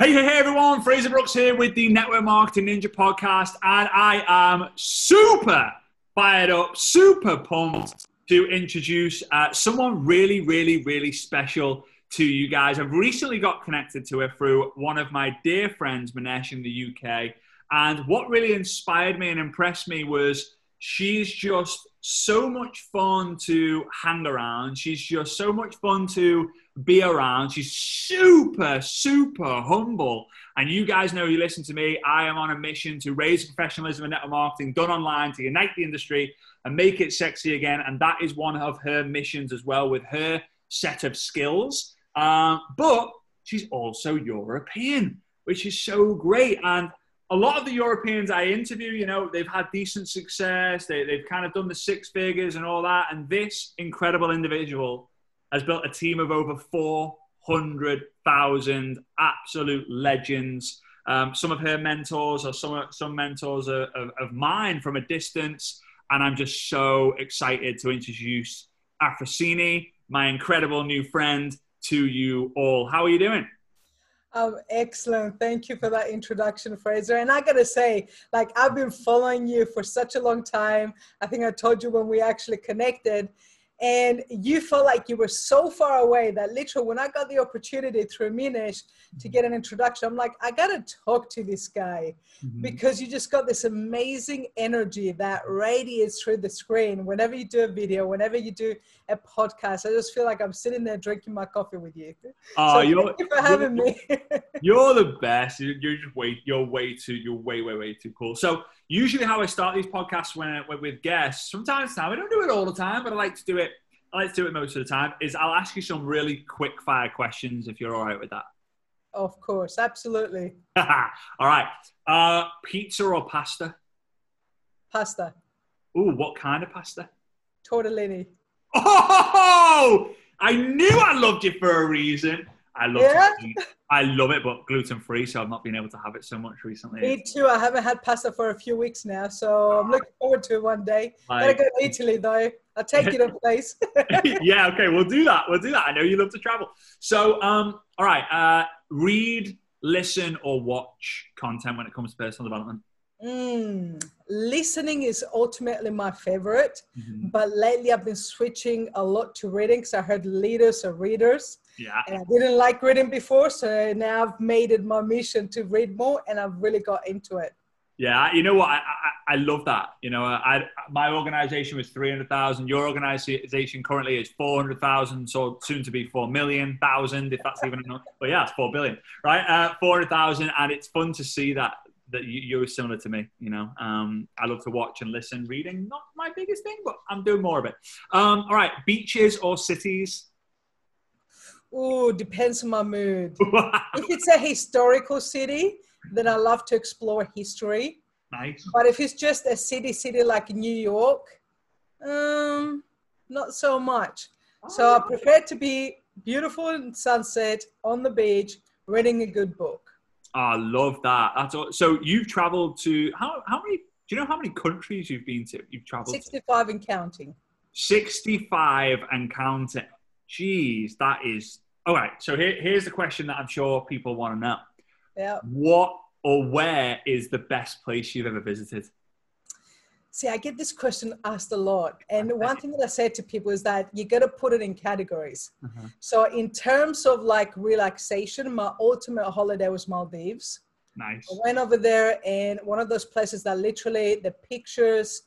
Hey, hey, hey, everyone. Fraser Brookes here with the Network Marketing Ninja podcast, and I am super fired up, super pumped to introduce uh, someone really, really, really special to you guys. I've recently got connected to her through one of my dear friends, Minesh, in the UK. And what really inspired me and impressed me was she's just so much fun to hang around. She's just so much fun to be around. She's super, super humble. And you guys know, you listen to me, I am on a mission to raise professionalism in network marketing done online to unite the industry and make it sexy again. And that is one of her missions as well with her set of skills. Um, but she's also European, which is so great. And a lot of the Europeans I interview, you know, they've had decent success. They, they've kind of done the six figures and all that. And this incredible individual has built a team of over 400,000 absolute legends. Um, some of her mentors or some, some mentors of, of mine from a distance. And I'm just so excited to introduce Efrosini, my incredible new friend, to you all. How are you doing? Um, excellent. Thank you for that introduction, Fraser. And I gotta say, like, I've been following you for such a long time. I think I told you when we actually connected, and you felt like you were so far away that literally when I got the opportunity through Minesh to get an introduction, I'm like, I gotta talk to this guy mm-hmm. because you just got this amazing energy that radiates through the screen. Whenever you do a video, whenever you do a podcast, I just feel like I'm sitting there drinking my coffee with you. Oh, so you're, thank you for having me. you're the best. You're just way, you're way too, you're way, way, way too cool. So usually how I start these podcasts when with guests, sometimes now I don't do it all the time, but I like to do it. I like to do it most of the time. Is I'll ask you some really quick fire questions if you're all right with that. Of course, absolutely. all right. Uh, pizza or pasta? Pasta. Ooh, what kind of pasta? Tortellini. Oh, I knew I loved you for a reason. I love yeah? it. I love it, but gluten free, so I've not been able to have it so much recently. Me too. I haven't had pasta for a few weeks now, so I'm looking forward to it one day. Like, Gotta go to Italy though. I'll take you to a place. yeah, okay, we'll do that. We'll do that. I know you love to travel. So, um, all right, uh, read, listen, or watch content when it comes to personal development. Mm, listening is ultimately my favorite, mm-hmm. but lately I've been switching a lot to reading because I heard leaders are readers. Yeah. And I didn't like reading before, so now I've made it my mission to read more, and I've really got into it. Yeah, you know what? I, I, I love that. You know, I, my organization was 300,000. Your organization currently is 400,000, so soon to be 4 million, thousand, if that's even enough. But yeah, it's 4 billion, right? Uh, 400,000. And it's fun to see that that you, are similar to me. You know, um, I love to watch and listen. Reading, not my biggest thing, but I'm doing more of it. Um, all right, beaches or cities? Oh, depends on my mood. if it's a historical city, then I love to explore history. Nice. But if it's just a city, city like New York, um, not so much. Oh. So I prefer to be beautiful in sunset on the beach, reading a good book. I love that. That's all. So you've traveled to how how many? Do you know how many countries you've been to? You've traveled sixty-five to? and counting. Sixty-five and counting. Jeez, that is all right. So here, here's the question that I'm sure people want to know. Yeah. What or where is the best place you've ever visited? See, I get this question asked a lot. And one thing that I say to people is that you got to put it in categories. Uh-huh. So, in terms of like relaxation, my ultimate holiday was Maldives. Nice. I went over there, and one of those places that literally the pictures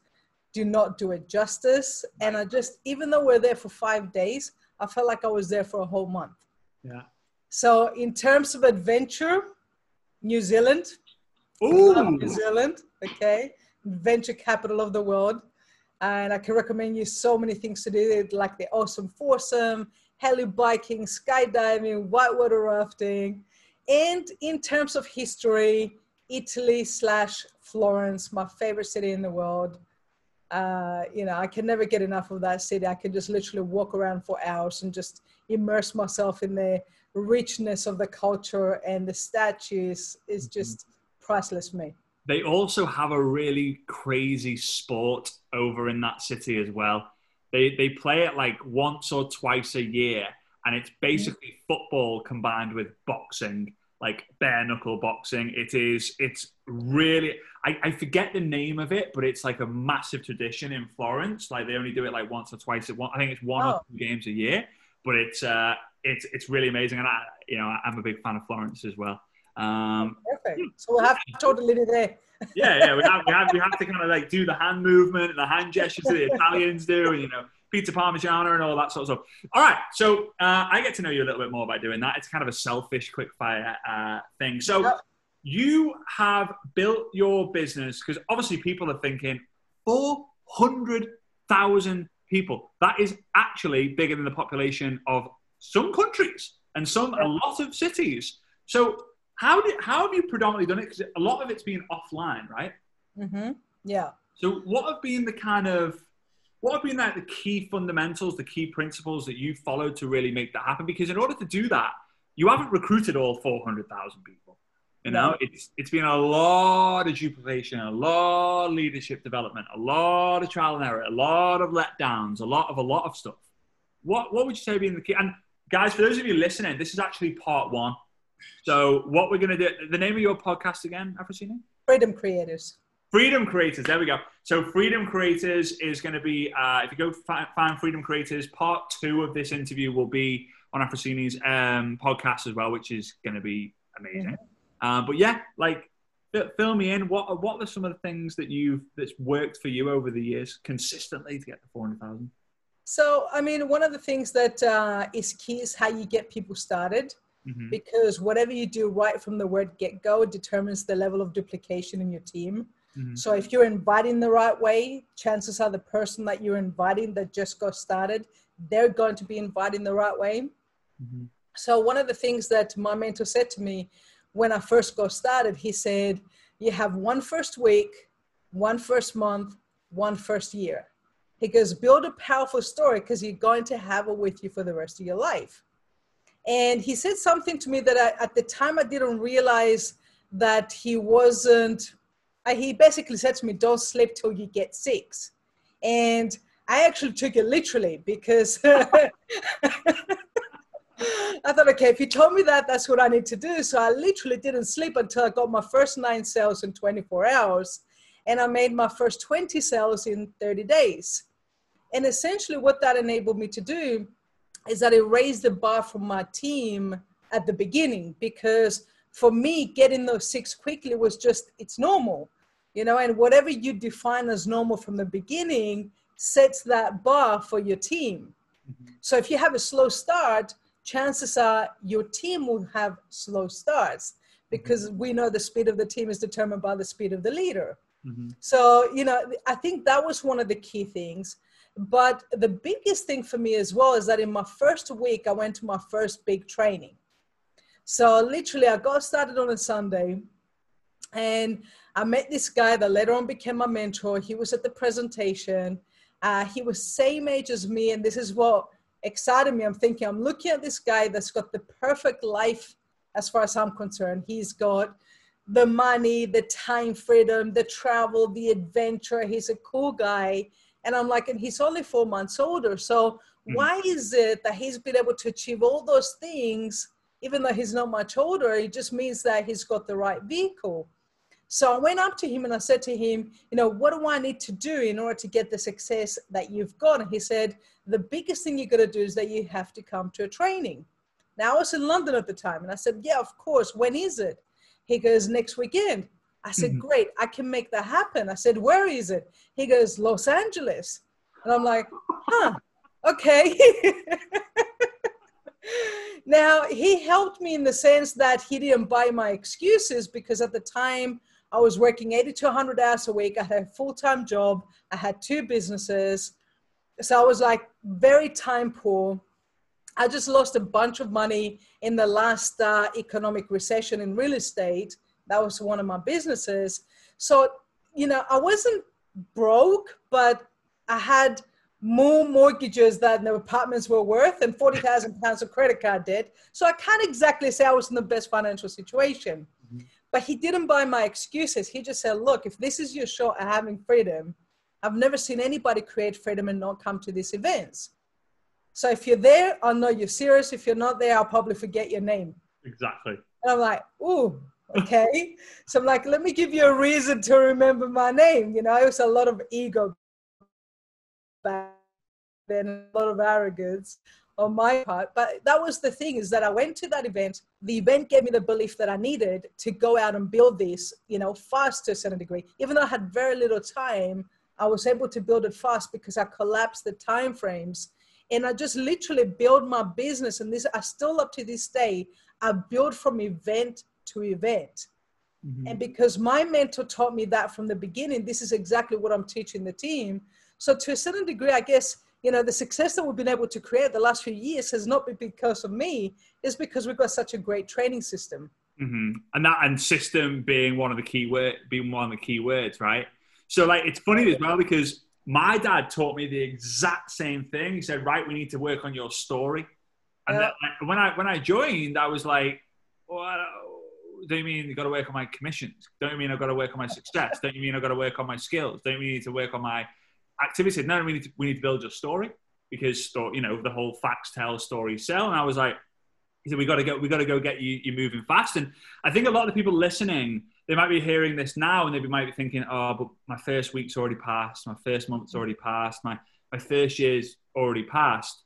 do not do it justice. And I just, even though we're there for five days, I felt like I was there for a whole month. Yeah. So, in terms of adventure, New Zealand. Ooh. New Zealand. Okay. Venture capital of the world. And I can recommend you so many things to do, like the awesome foursome, heli biking, skydiving, whitewater rafting. And in terms of history, Italy slash Florence, my favorite city in the world. Uh, you know, I can never get enough of that city. I can just literally walk around for hours and just immerse myself in the richness of the culture and the statues is mm-hmm. just priceless for me. They also have a really crazy sport over in that city as well. They they play it like once or twice a year, and it's basically football combined with boxing. like bare knuckle boxing. It is. It's really. I, I forget the name of it, but it's like a massive tradition in Florence. Like they only do it like once or twice. One, I think it's one Oh. or two games a year, but it's uh, it's it's really amazing. And I, you know, I'm a big fan of Florence as well. Um, Perfect. So we'll have to totally there. yeah, yeah, we have, we have we have to kind of like do the hand movement and the hand gestures that the Italians do, and you know, pizza parmigiana and all that sort of stuff. All right, so uh, I get to know you a little bit more by doing that. It's kind of a selfish, quick fire uh, thing. So Yep. you have built your business because obviously people are thinking four hundred thousand people. That is actually bigger than the population of some countries and some a lot of cities. So how did how have you predominantly done it? Because a lot of it's been offline, right? Mm-hmm. Yeah. So what have been the kind of what have been like the key fundamentals, the key principles that you followed to really make that happen? Because in order to do that, you haven't recruited all four hundred thousand people. You know, it's it's been a lot of duplication, a lot of leadership development, a lot of trial and error, a lot of letdowns, a lot of a lot of stuff. What what would you say have been the key? And guys, for those of you listening, this is actually part one. So what we're gonna do? The name of your podcast again, Efrosini? Freedom creators. Freedom Creators. There we go. So Freedom Creators is going to be, uh, if you go fi- find Freedom Creators, part two of this interview will be on Efrosini's um, podcast as well, which is going to be amazing. Uh, but yeah, like fill me in. What what are some of the things that you've that's worked for you over the years consistently to get to four hundred thousand? So, I mean, one of the things that uh, is key is how you get people started Mm-hmm. because whatever you do right from the word get go determines the level of duplication in your team. Mhm. So, if you're inviting the right way, chances are the person that you're inviting that just got started, they're going to be inviting the right way. Mm-hmm. So, one of the things that my mentor said to me when I first got started, he said, You have one first week, one first month, one first year. He goes, Build a powerful story because you're going to have it with you for the rest of your life. And he said something to me that I, at the time I didn't realize that he wasn't, uh, he basically said to me, Don't sleep till you get six. And I actually took it literally because I thought, okay, if you told me that, that's what I need to do. So I literally didn't sleep until I got my first nine sales in 24 hours. And I made my first 20 sales in 30 days. And essentially, what that enabled me to do is that it raised the bar for my team at the beginning because for me, getting those six quickly was just, it's normal, you know, and whatever you define as normal from the beginning sets that bar for your team. Mm-hmm. So if you have a slow start, chances are your team will have slow starts because we know the speed of the team is determined by the speed of the leader. Mm-hmm. So, you know, I think that was one of the key things. But the biggest thing for me as well is that in my first week, I went to my first big training. So, literally, I got started on a Sunday and I met this guy that later on became my mentor. He was at the presentation. Uh, he was same age as me, and this is what excited me. I'm thinking, I'm looking at this guy that's got the perfect life as far as I'm concerned. He's got the money, the time freedom, the travel, the adventure. He's a cool guy. And I'm like, and he's only four months older. So mm. why is it that he's been able to achieve all those things, even though he's not much older? It just means that he's got the right vehicle. So I went up to him and I said to him, you know, what do I need to do in order to get the success that you've got? And he said, the biggest thing you've got to do is that you have to come to a training. Now I was in London at the time and I said, yeah, of course. When is it? He goes, next weekend. I said, Mhm. great, I can make that happen. I said, where is it? He goes, Los Angeles. And I'm like, huh, okay. now, he helped me in the sense that he didn't buy my excuses because at the time I was working 80 to 100 hours a week. I had a full time job, I had two businesses. So I was like very time poor. I just lost a bunch of money in the last uh, economic recession in real estate. That was one of my businesses. So, you know, I wasn't broke, but I had more mortgages than the apartments were worth and 40,000 pounds of credit card debt. So I can't exactly say I was in the best financial situation. Mhm. But he didn't buy my excuses. He just said, look, if this is your shot at having freedom, I've never seen anybody create freedom and not come to these events. So if you're there, I'll know you're serious. If you're not there, I'll probably forget your name. Exactly. And I'm like, ooh, okay. so I'm like, let me give you a reason to remember my name. You know, it was a lot of ego back then, a lot of arrogance on my part. But that was the thing is that I went to that event. The event gave me the belief that I needed to go out and build this, you know, fast to a certain degree. Even though I had very little time, I was able to build it fast because I collapsed the time frames. And I just literally build my business. And this I still up to this day, I build from event to event. Mm-hmm. And because my mentor taught me that from the beginning, this is exactly what I'm teaching the team. So to a certain degree, I guess you know the success that we've been able to create the last few years has not been because of me it's because we've got such a great training system mm-hmm. and that and system being one of the key word being one of the key words right so like it's funny as well because my dad taught me the exact same thing he said right we need to work on your story and that, like, when i when i joined i was like well, don't you mean you got to work on my commissions? Don't you mean I've got to work on my success? Don't you mean I've got to work on my skills? Don't you mean need to work on my activity said, no, we need to, we need to build your story because, you know, the whole facts tell, stories sell. And I was like, he said, we got to go, we got to go get you, you moving fast. And I think a lot of the people listening, they might be hearing this now and they might be thinking, oh, but my first week's already passed. My first month's already passed. My, my first year's already passed.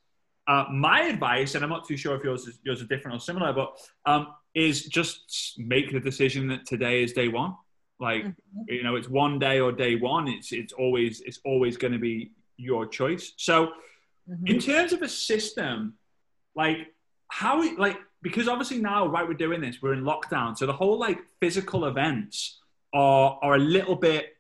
Uh, my advice, and I'm not too sure if yours is, yours are different or similar, but um, is just make the decision that today is day one. Like mm-hmm. you know, it's one day or day one. It's it's always it's always going to be your choice. So, mm-hmm. in terms of a system, like how like because obviously now right we're doing this we're in lockdown so the whole like physical events are are a little bit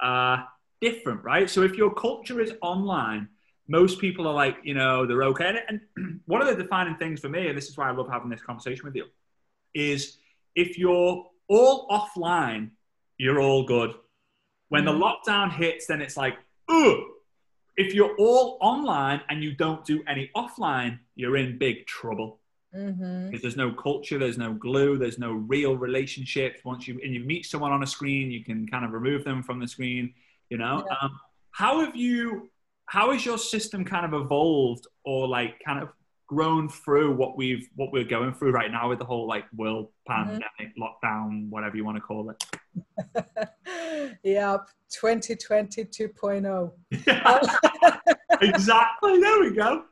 uh different right so if your culture is online most people are like you know they're okay and, and one of the defining things for me and this is why i love having this conversation with you is if you're all offline you're all good. When mm-hmm. the lockdown hits, then it's like, ugh. If you're all online and you don't do any offline, you're in big trouble. Mm-hmm. Because there's no culture, there's no glue, there's no real relationships. Once you and you meet someone on a screen, you can kind of remove them from the screen. You know, yeah. um, how have you? How has your system kind of evolved, or like kind of grown through what we've what we're going through right now with the whole like world mm-hmm. pandemic, mm-hmm. lockdown, whatever you want to call it? yeah, 2020 2.0. exactly. There we go.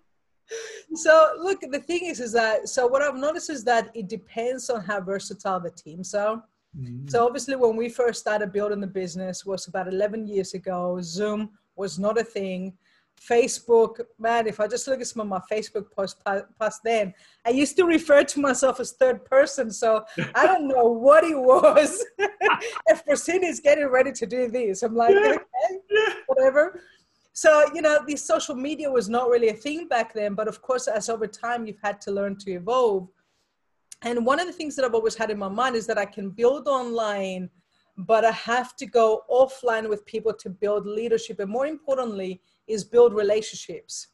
So look, the thing is, is that so what I've noticed is that it depends on how versatile the teams are. Mm-hmm. So obviously, when we first started building the business was about 11 years ago. Zoom was not a thing. Facebook, man, if I just look at some of my Facebook posts past then, I used to refer to myself as third person. So I don't know what it was. if Francine is getting ready to do this, I'm like, yeah. okay, whatever. So, you know, the social media was not really a thing back then. But of course, as over time, you've had to learn to evolve. And one of the things that I've always had in my mind is that I can build online, but I have to go offline with people to build leadership. And more importantly, is build relationships.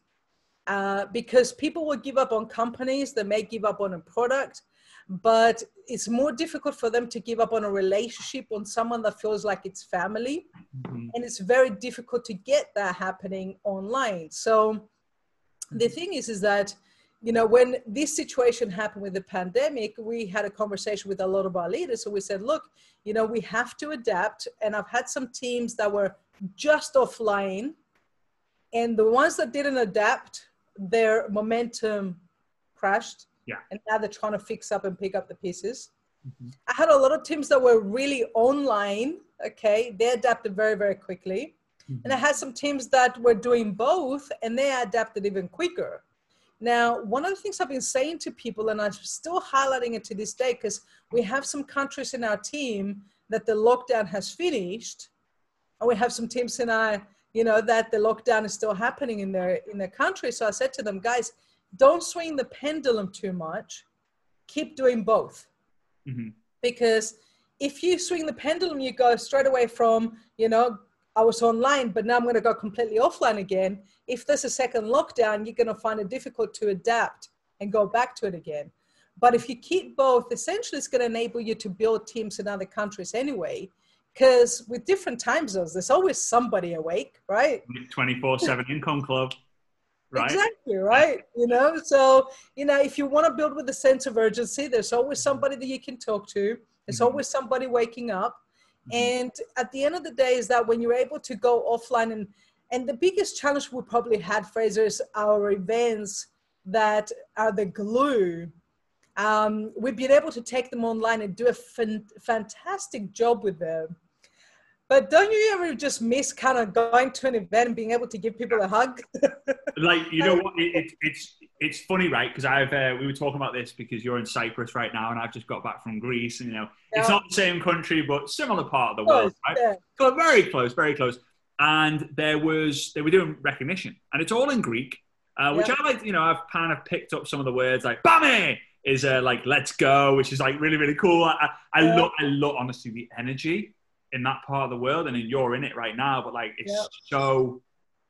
Uh, because people will give up on companies, they may give up on a product, but it's more difficult for them to give up on a relationship on someone that feels like it's family. Mm-hmm. And it's very difficult to get that happening online. So the thing is, is that, you know, when this situation happened with the pandemic, we had a conversation with a lot of our leaders. So we said, look, you know, we have to adapt. And I've had some teams that were just offline and the ones that didn't adapt, their momentum crashed. Yeah. And now they're trying to fix up and pick up the pieces. Mm-hmm. I had a lot of teams that were really online. Okay. They adapted very, very quickly. Mm-hmm. And I had some teams that were doing both and they adapted even quicker. Now, one of the things I've been saying to people, and I'm still highlighting it to this day, because we have some countries in our team that the lockdown has finished, and we have some teams in our you know that the lockdown is still happening in their in their country so i said to them guys don't swing the pendulum too much keep doing both mm-hmm. because if you swing the pendulum you go straight away from you know i was online but now i'm going to go completely offline again if there's a second lockdown you're going to find it difficult to adapt and go back to it again but if you keep both essentially it's going to enable you to build teams in other countries anyway because with different time zones, there's always somebody awake, right? 24 7 income club. Right? Exactly, right? You know, so, you know, if you want to build with a sense of urgency, there's always somebody that you can talk to. There's Mhm. always somebody waking up. Mhm. And at the end of the day, is that when you're able to go offline and and the biggest challenge we probably had, Fraser, is our events that are the glue. Um, we've been able to take them online and do a fan- fantastic job with them. But don't you ever just miss kind of going to an event and being able to give people a hug? like you know what it, it, it's it's funny right because i've uh, we were talking about this because you're in cyprus right now and i've just got back from greece and you know it's not the same country but similar part of the world right yeah. Close, very close very close and there was they were doing recognition and it's all in greek uh, which Yeah. i like you know i've kind of picked up some of the words like bame is uh, like let's go which is like really really cool i, I, I Yeah. love i love honestly the energy in that part of the world and you're in it right now but like it's Yeah. so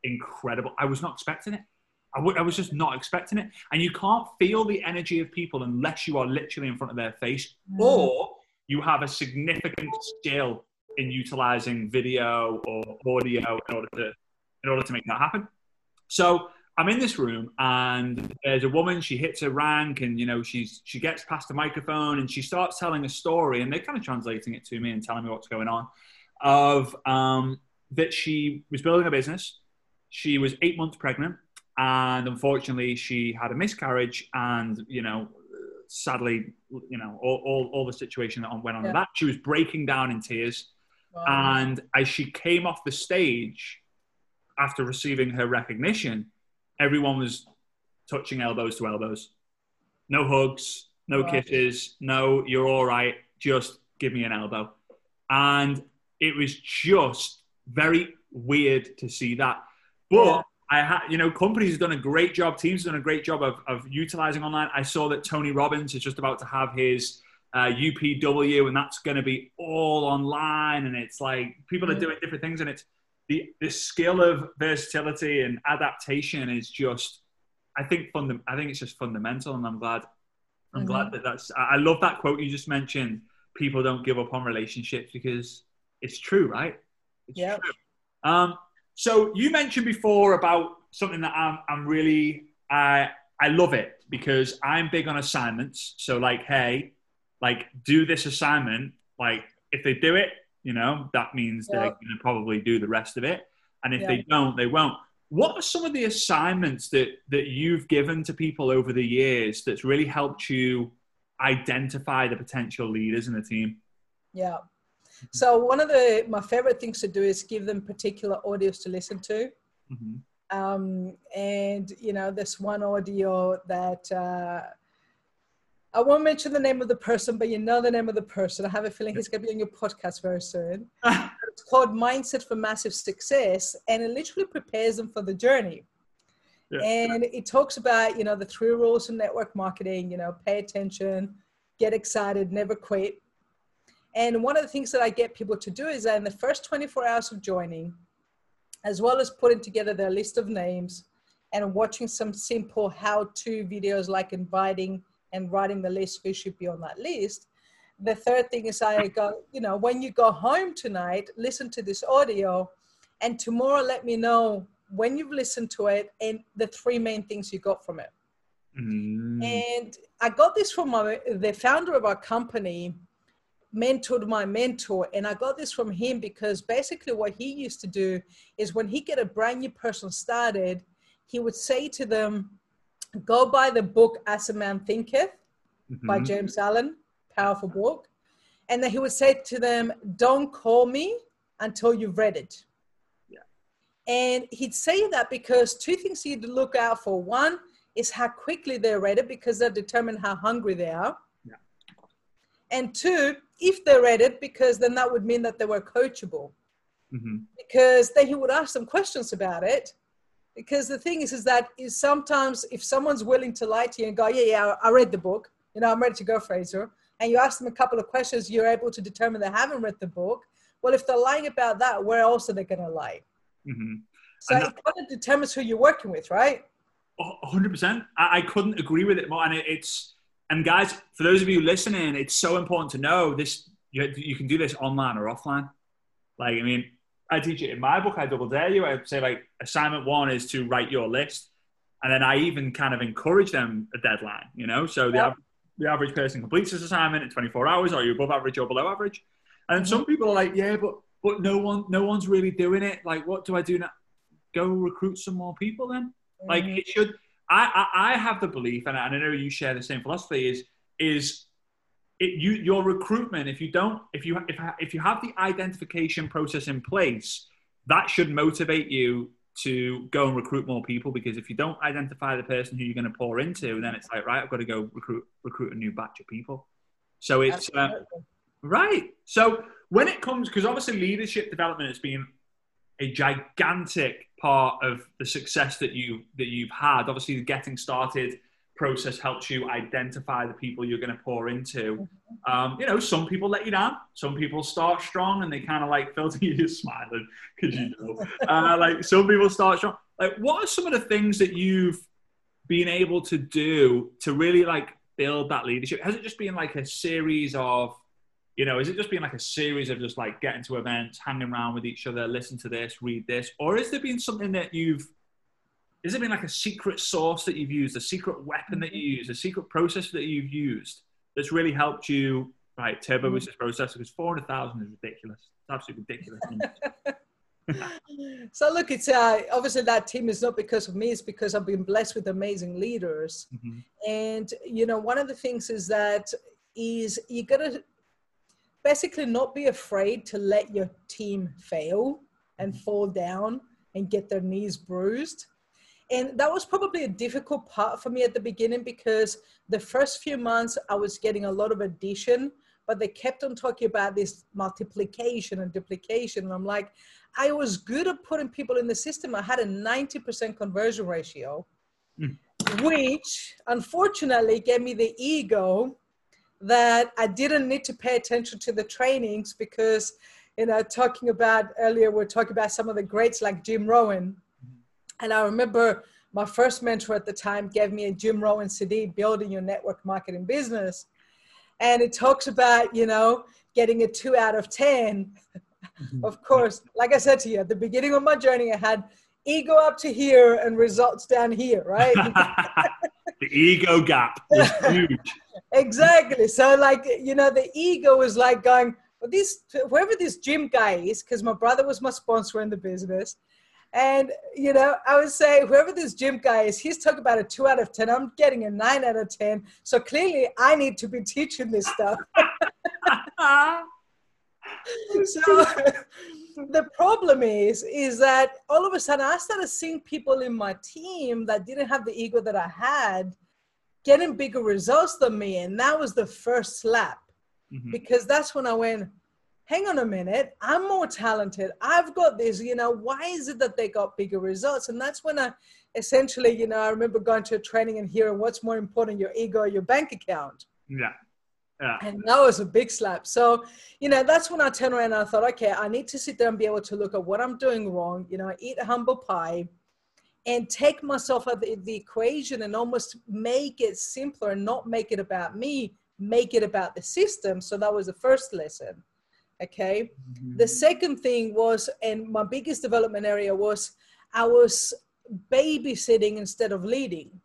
incredible i was not expecting it I w- I was just not expecting it. And you can't feel the energy of people unless you are literally in front of their face Mm. or you have a significant skill in utilizing video or audio in order to in order to make that happen. So I'm in this room and there's a woman, she hits her rank and you know she's she gets past the microphone and she starts telling a story and they're kind of translating it to me and telling me what's going on of um, that she was building a business. She was eight months pregnant and unfortunately she had a miscarriage and you know sadly you know all, all, all the situation that went on Yeah. that she was breaking down in tears Wow. and as she came off the stage after receiving her recognition everyone was touching elbows to elbows no hugs no kisses no you're all right just give me an elbow and it was just very weird to see that but Yeah. I had, you know, companies have done a great job. Teams have done a great job of, of utilizing online. I saw that Tony Robbins is just about to have his uh, UPW, and that's going to be all online. And it's like people are doing different things, and it's the the skill of versatility and adaptation is just, I think, funda- I think it's just fundamental, and I'm glad. I'm Mhm. glad that that's. I love that quote you just mentioned. People don't give up on relationships because it's true, right? True. Um, so you mentioned before about something that I'm, I'm really, I, I love it because I'm big on assignments. So like, hey, like do this assignment. Like if they do it, you know, that means they're going to probably do the rest of it. And if Yeah. they don't, they won't. What are some of the assignments that, that you've given to people over the years that's really helped you identify the potential leaders in the team? Yeah. So one of the my favorite things to do is give them particular audios to listen to. Mhm. Um, and you know, this one audio that uh, I won't mention the name of the person, but you know the name of the person. I have a feeling he's going to be on your podcast very soon. Ah. It's called Mindset for Massive Success, and it literally prepares them for the journey. Yeah. And it talks about, you know, the three rules of network marketing, you know, pay attention, get excited, never quit. And one of the things that I get people to do is that in the first 24 hours of joining, as well as putting together their list of names and watching some simple how to videos like inviting and writing the list who should be on that list. The third thing is I go, you know, when you go home tonight, listen to this audio and tomorrow let me know when you've listened to it and the three main things you got from it. Mm. And I got this from my, the founder of our company, mentored my mentor. And I got this from him because basically what he used to do is when he get a brand new person started, he would say to them, go buy the book As a Man Thinketh by Mhm. James Allen, powerful book. And then he would say to them, don't call me until you've read it. Yeah. And he'd say that because two things he'd look out for. One is how quickly they read it because that determine how hungry they are. Yeah. And two, if they read it, because then that would mean that they were coachable. Mhm. Because then he would ask them questions about it. Because the thing is, is that is sometimes if someone's willing to lie to you and go, yeah, yeah, I read the book, you know, I'm ready to go, Fraser, and you ask them a couple of questions, you're able to determine they haven't read the book. Well, if they're lying about that, where else are they going to lie? Mhm. So And it kind of determines who you're working with, right? Hundred percent. I, I couldn't agree with it more. And it, it's and guys, for those of you listening, it's so important to know this. You, you can do this online or offline. Like I mean, I teach it in my book. I double dare you. I say like assignment one is to write your list. and then I even kind of encourage them a deadline. You know, so the, the average person completes this assignment in 24 hours. Are you above average or below average? And some people are like, yeah, but but no one no one's really doing it. Like, what do I do now? Go recruit some more people then. Like Mhm. it should. I, I I have the belief, and I, and I know you share the same philosophy. Is is it you your recruitment? If you don't, if you if if you have the identification process in place, that should motivate you to go and recruit more people. Because if you don't identify the person who you're going to pour into, then it's like right, I've got to go recruit recruit a new batch of people. So it's uh, Right. So when it comes, because obviously leadership development has been a gigantic part of the success that you that you've had. Obviously, getting started process helps you identify the people you're going to pour into. Um, you know, some people let you down. Some people start strong and they kind of like filter you smiling because you know, uh, like some people start strong. Like, what are some of the things that you've been able to do to really like build that leadership? Has it just been like a series of you know, is it just been like a series of just like getting to events, hanging around with each other, listen to this, read this, or has there been something that you've, has it been like a secret sauce that you've used, a secret weapon that you use, a secret process that you've used that's really helped you, right, turbo boost this process? Because 400,000 is ridiculous. It's absolutely ridiculous. So look, it's uh, obviously that team is not because of me; it's because I've been blessed with amazing leaders. Mhm. And you know, one of the things is that is you gotta basically not be afraid to let your team fail and fall down and get their knees bruised. And that was probably a difficult part for me at the beginning because the first few months I was getting a lot of addition, but they kept on talking about this multiplication and duplication. And I'm like, I was good at putting people in the system. I had a 90% conversion ratio, Mm. which unfortunately gave me the ego that I didn't need to pay attention to the trainings because, you know, talking about earlier, we're talking about some of the greats like Jim Rohn. And I remember my first mentor at the time gave me a Jim Rohn CD, Building Your Network Marketing Business. And it talks about, you know, getting a two out of 10. Mm-hmm. of course, like I said to you, at the beginning of my journey, I had ego up to here and results down here, right? the ego gap was huge. exactly. So, like, you know, the ego is like going, well, this, whoever this Jim guy is, because my brother was my sponsor in the business. And, you know, I would say, whoever this Jim guy is, he's talking about a two out of 10. I'm getting a nine out of 10. So clearly, I need to be teaching this stuff. so the problem is is that all of a sudden i started seeing people in my team that didn't have the ego that i had getting bigger results than me and that was the first slap Mhm. because that's when i went hang on a minute i'm more talented i've got this you know why is it that they got bigger results and that's when i essentially you know i remember going to a training and hearing what's more important your ego or your bank account Yeah. Yeah. and that was a big slap. So, you know, that's when I turned around and I thought, okay, I need to sit there and be able to look at what I'm doing wrong, you know, eat humble pie and take myself out of the, the equation and almost make it simpler and not make it about me, make it about the system. So that was the first lesson. Okay. The second thing was, and my biggest development area was I was babysitting instead of leading.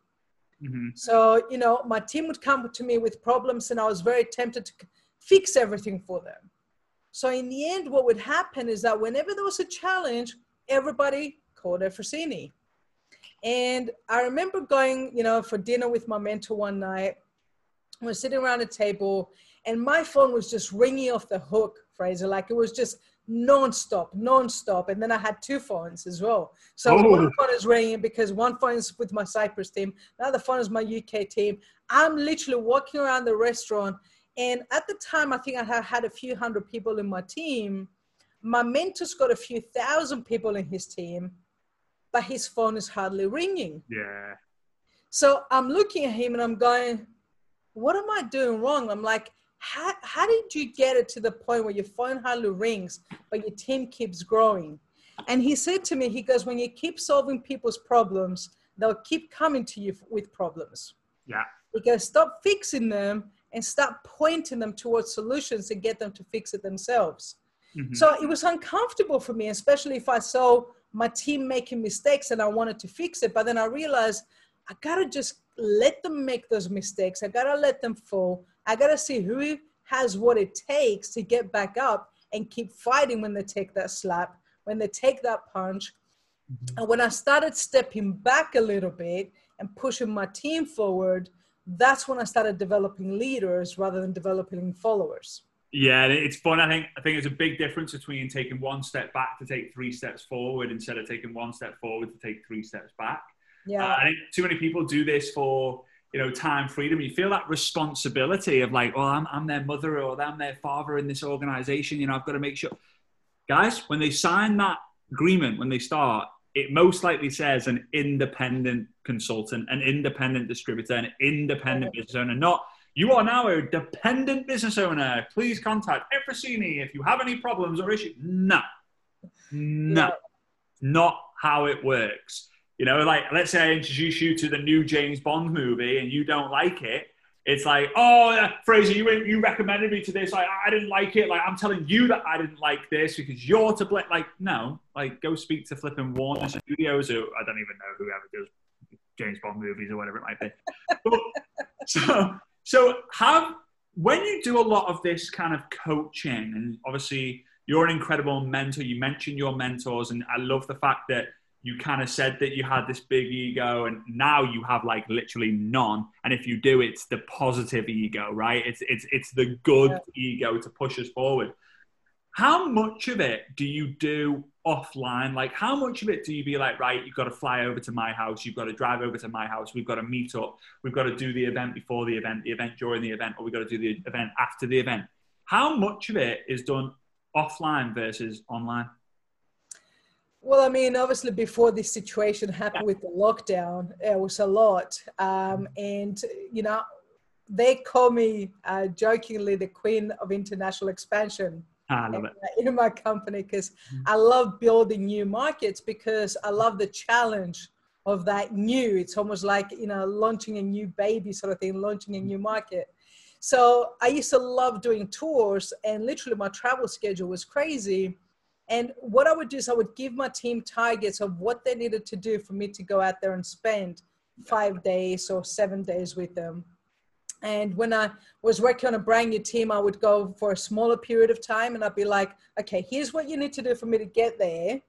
Mhm. So, you know, my team would come to me with problems and I was very tempted to fix everything for them. So, in the end, what would happen is that whenever there was a challenge, everybody called Efrosini. And I remember going, you know, for dinner with my mentor one night. We were sitting around a table and my phone was just ringing off the hook, Fraser. Like it was just non-stop, non-stop. And then I had two phones as well. So Oh. one phone is ringing because one phone is with my Cyprus team, the other phone is my UK team. I'm literally walking around the restaurant. And at the time, I think I had had a few hundred people in my team. My mentor's got a few thousand people in his team, but his phone is hardly ringing. Yeah. So I'm looking at him and I'm going, what am I doing wrong? I'm like, how, how did you get it to the point where your phone hardly rings, but your team keeps growing? And he said to me, he goes, when you keep solving people's problems, they'll keep coming to you with problems. Yeah. He goes, stop fixing them and start pointing them towards solutions and get them to fix it themselves. Mhm. So it was uncomfortable for me, especially if I saw my team making mistakes and I wanted to fix it. But then I realized I gotta just let them make those mistakes. I gotta let them fall. I gotta see who has what it takes to get back up and keep fighting when they take that slap, when they take that punch. Mm-hmm. And when I started stepping back a little bit and pushing my team forward, that's when I started developing leaders rather than developing followers. Yeah, it's fun. I think I think there's a big difference between taking one step back to take three steps forward instead of taking one step forward to take three steps back. Yeah, uh, I think too many people do this for you know time freedom. You feel that responsibility of like, well, I'm I'm their mother or I'm their father in this organization. You know, I've got to make sure. Guys, when they sign that agreement, when they start, it most likely says an independent consultant, an independent distributor, an independent business owner, not you are now a dependent business owner. Please contact Efrosini if you have any problems or issues. No, no, not how it works. You know, like let's say I introduce you to the new James Bond movie and you don't like it. It's like, oh, Fraser, you you recommended me to this. Like, I didn't like it. Like, I'm telling you that I didn't like this because you're to blame. Like, no, like, go speak to flipping Warner Studios, or I don't even know whoever does James Bond movies or whatever it might be. But, so, so have when you do a lot of this kind of coaching, and obviously you're an incredible mentor. You mentioned your mentors, and I love the fact that you kind of said that you had this big ego, and now you have like literally none. And if you do, it's the positive ego, right? It's it's it's the good yeah. ego to push us forward. How much of it do you do offline? Like, how much of it do you be like, right, you've got to fly over to my house, you've got to drive over to my house, we've got to meet up, we've got to do the event before the event, the event during the event, or we've got to do the event after the event? How much of it is done offline versus online? Well, I mean, obviously, before this situation happened with the lockdown, it was a lot. Um, and, you know, they call me uh, jokingly the queen of international expansion Ah, I love it. In my company, because mm-hmm. I love building new markets because I love the challenge of that new. It's almost like, you know, launching a new baby sort of thing, launching a new market. So I used to love doing tours, and literally my travel schedule was crazy. And what I would do is I would give my team targets of what they needed to do for me to go out there and spend five days or seven days with them. And when I was working on a brand new team, I would go for a smaller period of time and I'd be like, okay, here's what you need to do for me to get there.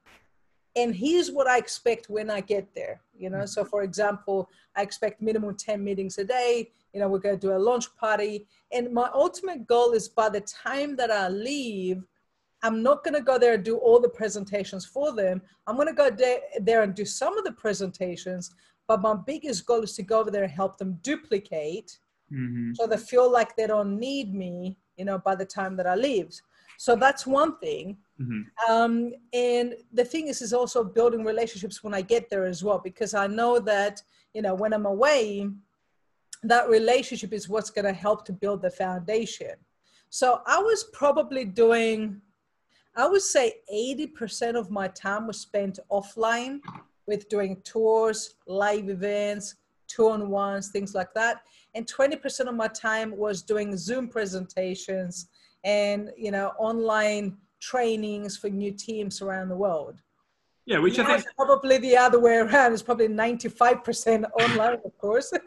And here's what I expect when I get there. You know, so for example, I expect minimum 10 meetings a day. You know, we're going to do a launch party. And my ultimate goal is by the time that I leave, I'm not going to go there and do all the presentations for them. I'm going to go there and do some of the presentations. But my biggest goal is to go over there and help them duplicate Mm-hmm. So they feel like they don't need me, you know, by the time that I leave. So that's one thing. Mm-hmm. Um, and the thing is, is also building relationships when I get there as well, because I know that, you know, when I'm away, that relationship is what's going to help to build the foundation. So I was probably doing, I would say 80% of my time was spent offline with doing tours, live events, two on ones, things like that. And 20% of my time was doing zoom presentations and you know online trainings for new teams around the world. Yeah which now i think probably the other way around. Is probably 95% online of course.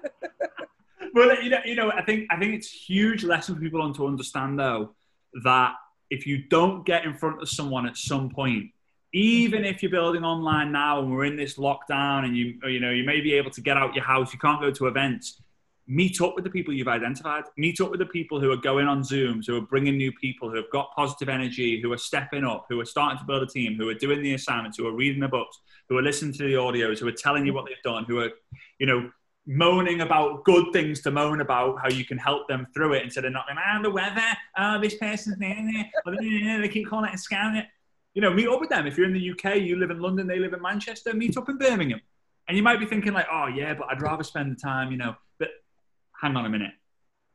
Well you know, you know i think i think it's huge lesson for people on to understand though that if you don't get in front of someone at some point even if you're building online now and we're in this lockdown and you you know you may be able to get out your house you can't go to events meet up with the people you've identified, meet up with the people who are going on Zooms, who are bringing new people, who have got positive energy, who are stepping up, who are starting to build a team, who are doing the assignments, who are reading the books, who are listening to the audios, who are telling you what they've done, who are, you know, moaning about good things to moan about, how you can help them through it instead of not going, ah, the weather, oh, this person's there, they keep calling it a scam. You know, meet up with them. If you're in the UK, you live in London, they live in Manchester, meet up in Birmingham. And you might be thinking like, oh yeah, but I'd rather spend the time, you know, but hang on a minute.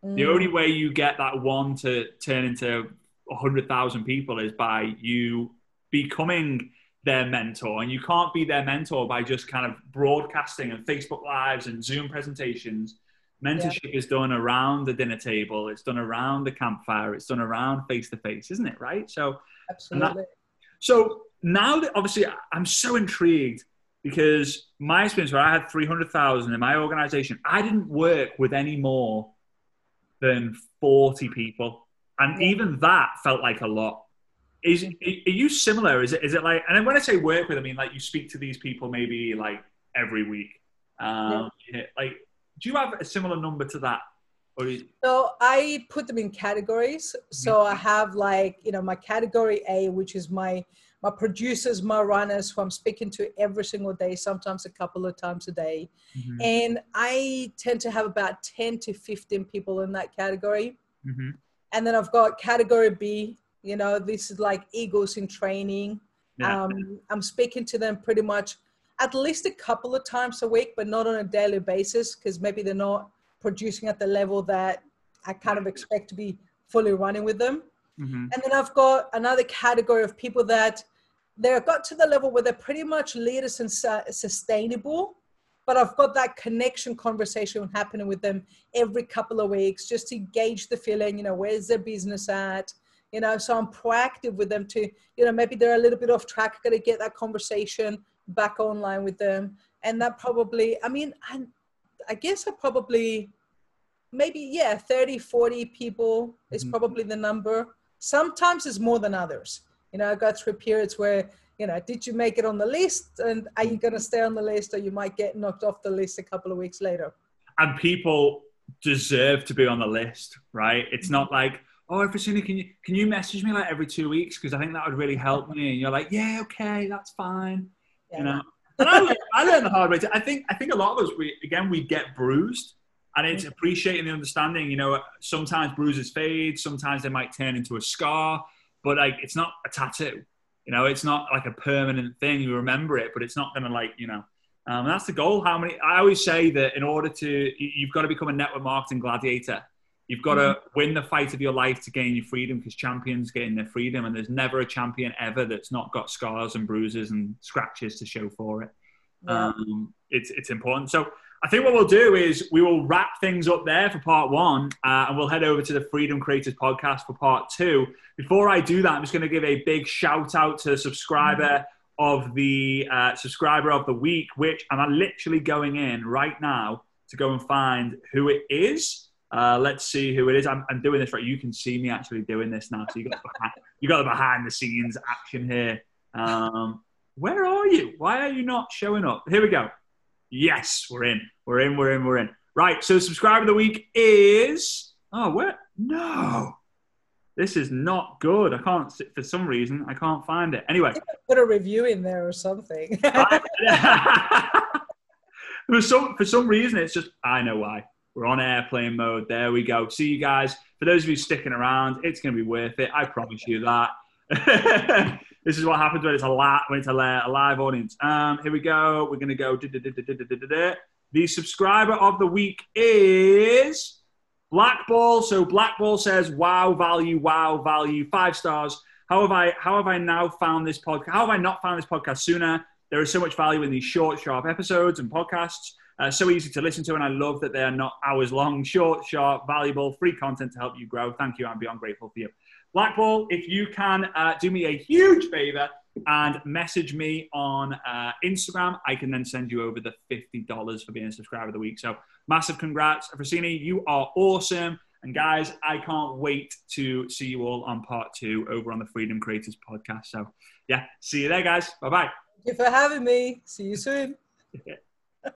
Mm. The only way you get that one to turn into 100,000 people is by you becoming their mentor. And you can't be their mentor by just kind of broadcasting and Facebook Lives and Zoom presentations. Mentorship yeah. is done around the dinner table, it's done around the campfire, it's done around face to face, isn't it? Right? So, absolutely. That, so now that obviously I'm so intrigued because my experience where I had 300,000 in my organization, I didn't work with any more than 40 people. And even that felt like a lot. Is, are you similar? Is it, is it like, and when I say work with, I mean like you speak to these people maybe like every week. Um, yeah, Like, do you have a similar number to that? Or is, So I put them in categories. So I have like, you know, my category A, which is my my producers, my runners who I'm speaking to every single day, sometimes a couple of times a day. Mhm, And I tend to have about 10 to 15 people in that category. mhm. And then I've got category B, you know, this is like egos in training. Yeah. Um, I'm speaking to them pretty much at least a couple of times a week, but not on a daily basis because maybe they're not producing at the level that I kind of expect to be fully running with them. Mhm. And then I've got another category of people that they've got to the level where they're pretty much leaders and su- sustainable, but I've got that connection conversation happening with them every couple of weeks just to gauge the feeling, you know, where's their business at? You know, so I'm proactive with them to, you know, maybe they're a little bit off track. Got to get that conversation back online with them. And that probably, I mean, I, I guess I probably, maybe, yeah, 30, 40 people is Mhm. probably the number. Sometimes it's more than others. You know, I go through periods where, you know, did you make it on the list? And are you going to stay on the list or you might get knocked off the list a couple of weeks later? and people deserve to be on the list, right? It's not like, oh, Efrosini, can you can you message me like every two weeks because I think that would really help me. And you're like, yeah, okay, that's fine, Yeah. you know. And I learned, I learned the hard way. I think I think a lot of us, we again, we get bruised, and it's appreciating the understanding. You know, sometimes bruises fade, sometimes they might turn into a scar, but like it's not a tattoo. You know, it's not like a permanent thing. You remember it, but it's not going to like you know. Um, that's the goal. How many? I always say that in order to, you've got to become a network marketing gladiator. You've got to win the fight of your life to gain your freedom because champions gain their freedom, and there's never a champion ever that's not got scars and bruises and scratches to show for it. Yeah. Um, it's it's important. So I think what we'll do is we will wrap things up there for part one, uh, and we'll head over to the Freedom Creators podcast for part two. Before I do that, I'm just going to give a big shout out to the subscriber of the uh, subscriber of the week, which I'm literally going in right now to go and find who it is. Uh, let's see who it is. I'm, I'm doing this right. You can see me actually doing this now. So you got the behind, you got the behind the scenes action here. Um, where are you? Why are you not showing up? Here we go. Yes, we're in. We're in. We're in. We're in. Right. So subscriber of the week is. Oh, where? No. This is not good. I can't. Sit for some reason, I can't find it. Anyway. Put a review in there or something. for some for some reason, it's just I know why. We're on airplane mode. There we go. See you guys. For those of you sticking around, it's going to be worth it. I promise you that. this is what happens when it's a live when it's a, live audience. Um, here we go. We're going to go. The subscriber of the week is Blackball. So Blackball says, "Wow value, wow value, five stars." How have I how have I now found this podcast? How have I not found this podcast sooner? There is so much value in these short, sharp episodes and podcasts. Uh, so easy to listen to, and I love that they are not hours long, short, sharp, valuable, free content to help you grow. Thank you. I'm beyond grateful for you. Blackball, if you can uh, do me a huge favor and message me on uh, Instagram, I can then send you over the $50 for being a subscriber of the week. So massive congrats. Francini, you are awesome. And guys, I can't wait to see you all on part two over on the Freedom Creators podcast. So yeah, see you there, guys. Bye bye. Thank you for having me. See you soon.